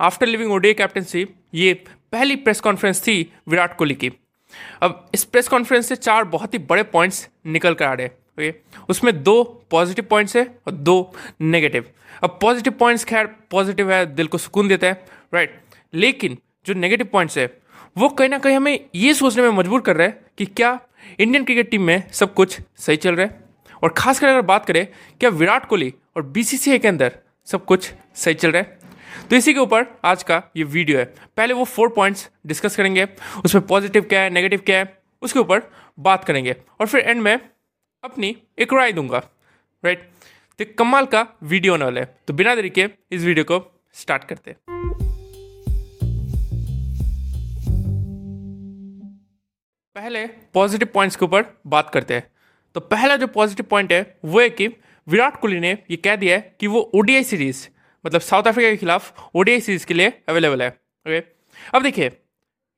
after leaving ODI captaincy ये पहली press conference थी विराट कोहली की। अब इस प्रेस कॉन्फ्रेंस से चार बहुत ही बड़े पॉइंट्स निकल कर आ रहे ओके उसमें दो पॉजिटिव पॉइंट्स है और दो नेगेटिव अब पॉजिटिव पॉइंट्स खैर पॉजिटिव है, दिल को सुकून देता है राइट लेकिन जो नेगेटिव पॉइंट्स है, वो कहीं ना कहीं हमें ये सोचने में मजबूर कर रहा है कि क्या इंडियन क्रिकेट टीम में सब कुछ सही चल रहा है? और खासकर अगर बात करें, क्या विराट कोहली और बीसीसीआई के अंदर सब कुछ सही चल रहा है? तो इसी के ऊपर आज का ये वीडियो है। पहले वो फोर पॉइंट्स डिस्कस करेंगे, उसमें पॉजिटिव क्या है नेगेटिव क्या है, उसके ऊपर बात करेंगे। और फिर एंड में अपनी एक राय दूँगा राइट तो कमाल का वीडियो होने वाला है। तो बिना देरी के इस वीडियो को स्टार्ट करते हैं। पहले पॉजिटिव पॉइंट्स के ऊपर बात करते हैं। तो पहला जो पॉजिटिव पॉइंट है, वो है कि विराट कोहली ने ये कह दिया है कि वो ओडीआई सीरीज़ मतलब साउथ अफ्रीका के खिलाफ ओडीआई सीरीज़ के लिए अवेलेबल है ओके अब देखिए,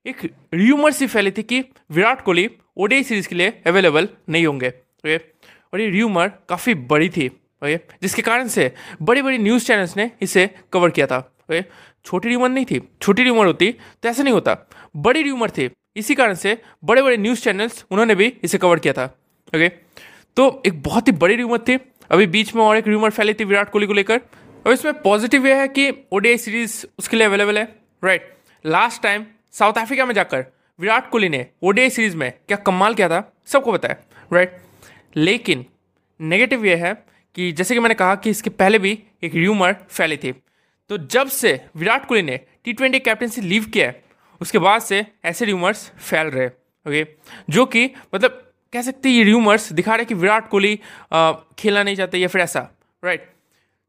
एक र्यूमर सी फैली थी कि विराट कोहली ओडीआई सीरीज़ के लिए अवेलेबल नहीं होंगे ओके और ये र्यूमर काफ़ी बड़ी थी ओके जिसके कारण से बड़ी बड़ी न्यूज़ चैनल्स ने इसे कवर किया था ओके छोटी र्यूमर नहीं थी, छोटी र्यूमर होती तो ऐसा नहीं होता। बड़ी र्यूमर थी, इसी कारण से बड़े बड़े न्यूज़ चैनल्स उन्होंने भी इसे कवर किया था ओके तो एक बहुत ही बड़ी र्यूमर थी, अभी बीच में और एक र्यूमर फैली थी विराट कोहली को लेकर अब इसमें पॉजिटिव यह है कि ओडीआई सीरीज़ उसके लिए अवेलेबल है। Right last time South Africa में जाकर, विराट कोहली ने ओडीआई सीरीज़ में क्या कमाल किया था, सबको है। राइट लेकिन नेगेटिव यह है कि जैसे कि मैंने कहा कि इसके पहले भी एक र्यूमर फैली थी। तो जब से विराट कोहली ने टी ट्वेंटी कैप्टनसी लीव किया है, उसके बाद से ऐसे र्यूमर्स फैल रहे ओके जो कि मतलब कह सकते हैं ये र्यूमर्स दिखा रहे कि विराट कोहली खेलना नहीं चाहते या फिर ऐसा। राइट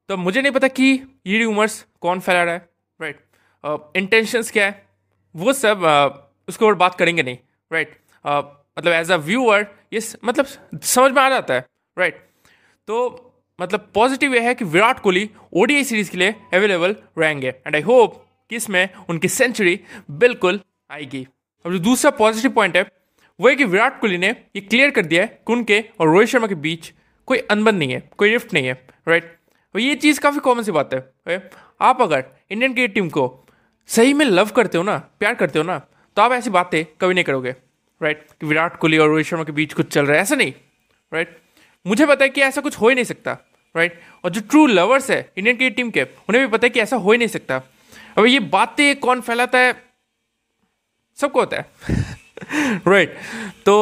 तो मुझे नहीं पता कि ये र्यूमर्स कौन फैला रहा है राइट इंटेंशंस क्या है? वो सब uh, उसके ऊपर बात करेंगे नहीं राइट uh, मतलब एज अ व्यूअर ये मतलब समझ में आ जाता है राइट तो मतलब पॉजिटिव यह है कि विराट कोहली ओडीआई सीरीज़ के लिए अवेलेबल रहेंगे। एंड आई होप कि इसमें उनकी सेंचुरी बिल्कुल आएगी। अब जो दूसरा पॉजिटिव पॉइंट है वो है कि विराट कोहली ने ये क्लियर कर दिया है कि उनके और रोहित शर्मा के बीच कोई अनबन नहीं है कोई रिफ्ट नहीं है राइट और ये चीज़ काफ़ी कॉमन सी बात है आप अगर इंडियन क्रिकेट टीम को सही में लव करते हो ना, प्यार करते हो ना तो आप ऐसी बातें कभी नहीं करोगे राइट कि विराट कोहली और रोहित शर्मा के बीच कुछ चल रहा है, ऐसा नहीं राइट मुझे पता है कि ऐसा कुछ हो ही नहीं सकता राइट और जो ट्रू लवर्स है इंडियन क्रिकेट टीम के, उन्हें भी पता है कि ऐसा हो ही नहीं सकता। अब ये बातें कौन फैलाता है, सबको होता है राइट तो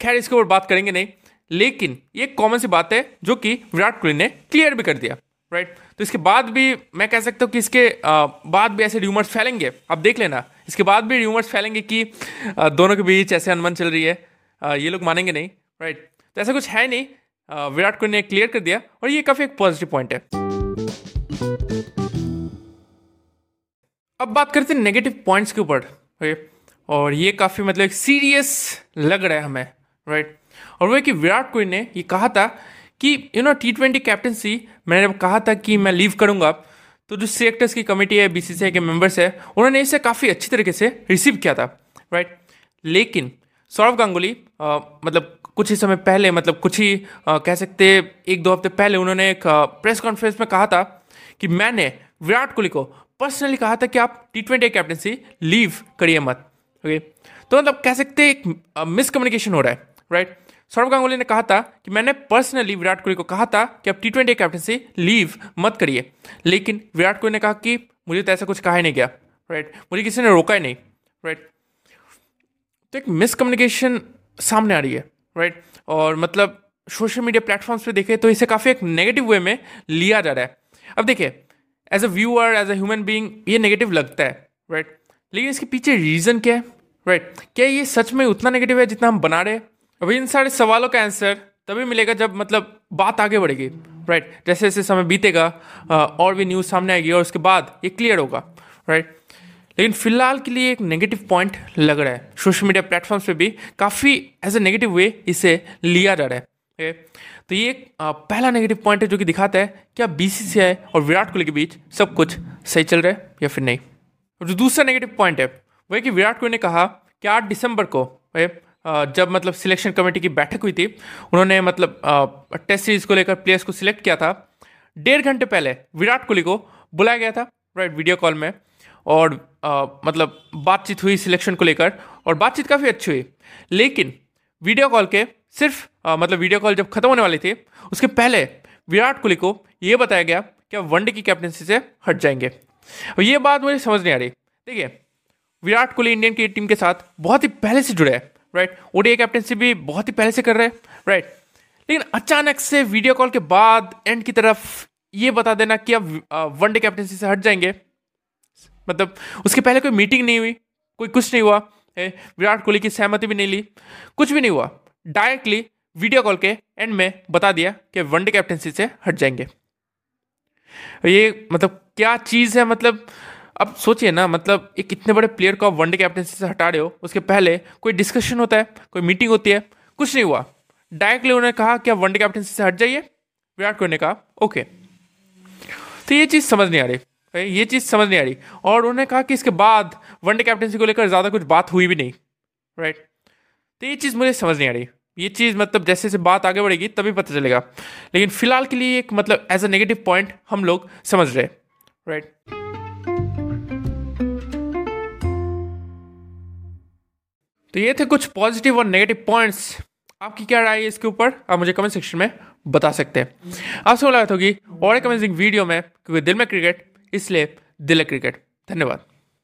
खैर, इसके ऊपर बात करेंगे नहीं। लेकिन ये कॉमन सी बात है जो कि विराट कोहली ने क्लियर भी कर दिया राइट तो इसके बाद भी मैं कह सकता हूँ कि इसके बाद भी ऐसे र्यूमर्स फैलेंगे। अब देख लेना, इसके बाद भी र्यूमर्स फैलेंगे कि दोनों के बीच ऐसे अनमन चल रही है। ये लोग मानेंगे नहीं राइट तो ऐसा कुछ है नहीं। विराट कोहली ने क्लियर कर दिया और ये काफ़ी एक पॉजिटिव पॉइंट है। अब बात करते हैं नेगेटिव पॉइंट्स के ऊपर और ये काफ़ी मतलब सीरियस लग रहा है हमें राइट और वो कि विराट कोहली ने ये कहा था कि you know T twenty captaincy मैंने कहा था कि मैं लीव करूँगा तो जो सिलेक्टर्स की कमेटी है बीसीसीआई के मेंबर्स है उन्होंने इसे काफ़ी अच्छी तरीके से रिसीव किया था राइट लेकिन सौरभ गांगुली मतलब कुछ ही समय पहले मतलब कुछ ही आ, कह सकते एक दो हफ़्ते पहले उन्होंने एक आ, प्रेस कॉन्फ्रेंस में कहा था कि मैंने विराट कोहली को पर्सनली कहा था कि आप टी ट्वेंटी कैप्टनसी लीव करिए मत ओके तो मतलब कह सकते एक मिसकम्युनिकेशन हो रहा है राइट सौरभ गांगुली ने कहा था कि मैंने पर्सनली विराट कोहली को कहा था कि आप टी ट्वेंटी कैप्टनसी लीव मत करिए। लेकिन विराट कोहली ने कहा कि मुझे तो ऐसा कुछ कहा ही नहीं गया। राइट मुझे किसी ने रोका ही नहीं। राइट तो एक मिसकम्युनिकेशन सामने आ रही है। राइट और मतलब सोशल मीडिया प्लेटफॉर्म्स पे देखें तो इसे काफ़ी एक नेगेटिव वे में लिया जा रहा है। अब देखिए as a viewer as a human being ये नेगेटिव लगता है। राइट लेकिन इसके पीछे रीज़न क्या है? राइट क्या ये सच में उतना नेगेटिव है जितना हम बना रहे हैं? अभी इन सारे सवालों का आंसर तभी मिलेगा जब मतलब बात आगे बढ़ेगी। राइट जैसे जैसे समय बीतेगा और भी न्यूज़ सामने आएगी और उसके बाद ये क्लियर होगा। राइट लेकिन फ़िलहाल के लिए एक नेगेटिव पॉइंट लग रहा है। सोशल मीडिया प्लेटफॉर्म्स पे भी काफ़ी एज ए नेगेटिव वे इसे लिया जा रहा है। ओके तो ये आ, पहला नेगेटिव पॉइंट है जो कि दिखाता है क्या बीसीसीआई और विराट कोहली के बीच सब कुछ सही चल रहा है या फिर नहीं। और जो दूसरा नेगेटिव पॉइंट है वह कि विराट कोहली ने कहा कि आठ दिसंबर को जब मतलब सिलेक्शन कमेटी की बैठक हुई थी उन्होंने मतलब टेस्ट सीरीज़ को लेकर प्लेयर्स को सिलेक्ट किया था। डेढ़ घंटे पहले विराट कोहली को बुलाया गया था राइट वीडियो कॉल में। और आ, मतलब बातचीत हुई सिलेक्शन को लेकर और बातचीत काफ़ी अच्छी हुई। लेकिन वीडियो कॉल के सिर्फ़ आ, मतलब वीडियो कॉल जब खत्म होने वाली थी उसके पहले विराट कोहली को यह बताया गया कि आप वनडे की कैप्टनसी से हट जाएँगे। और ये बात मुझे समझ नहीं आ रही। देखिए विराट कोहली इंडियन की टीम के साथ बहुत ही पहले से जुड़े हैं। राइट ओडीआई कैप्टनसी भी बहुत ही पहले से कर रहे हैं राइट लेकिन अचानक से वीडियो कॉल के बाद एंड की तरफ़ ये बता देना कि अब वनडे कैप्टनसी से हट जाएँगे। मतलब उसके पहले कोई मीटिंग नहीं हुई, कोई कुछ नहीं हुआ विराट कोहली की सहमति भी नहीं ली, कुछ भी नहीं हुआ। डायरेक्टली वीडियो कॉल के एंड में बता दिया कि वनडे कैप्टनसी से हट जाएँगे। ये मतलब क्या चीज़ है मतलब अब सोचिए ना मतलब एक इतने बड़े प्लेयर को आप वनडे कैप्टनसी से हटा रहे हो, उसके पहले कोई डिस्कशन होता है, कोई मीटिंग होती है, कुछ नहीं हुआ। डायरेक्टली उन्होंने कहा कि आप वनडे कैप्टनसी से हट जाइए, विराट कोहली ने कहा ओके तो ये चीज़ समझ नहीं आ रही ये चीज़ समझ नहीं आ रही। और उन्होंने कहा कि इसके बाद वनडे कैप्टनसी को लेकर ज़्यादा कुछ बात हुई भी नहीं राइट तो ये चीज़ मुझे समझ नहीं आ रही। ये चीज़ मतलब जैसे जैसे बात आगे बढ़ेगी, तभी पता चलेगा। लेकिन फ़िलहाल के लिए एक मतलब एज अ नेगेटिव पॉइंट हम लोग समझ रहे राइट तो ये थे कुछ पॉजिटिव और नेगेटिव पॉइंट्स आपकी क्या राय है इसके ऊपर? आप मुझे कमेंट सेक्शन में बता सकते हैं। आपसे मुलाकात होगी और एक अमेजिंग वीडियो में, क्योंकि दिल में क्रिकेट इसलिए दिल है क्रिकेट धन्यवाद।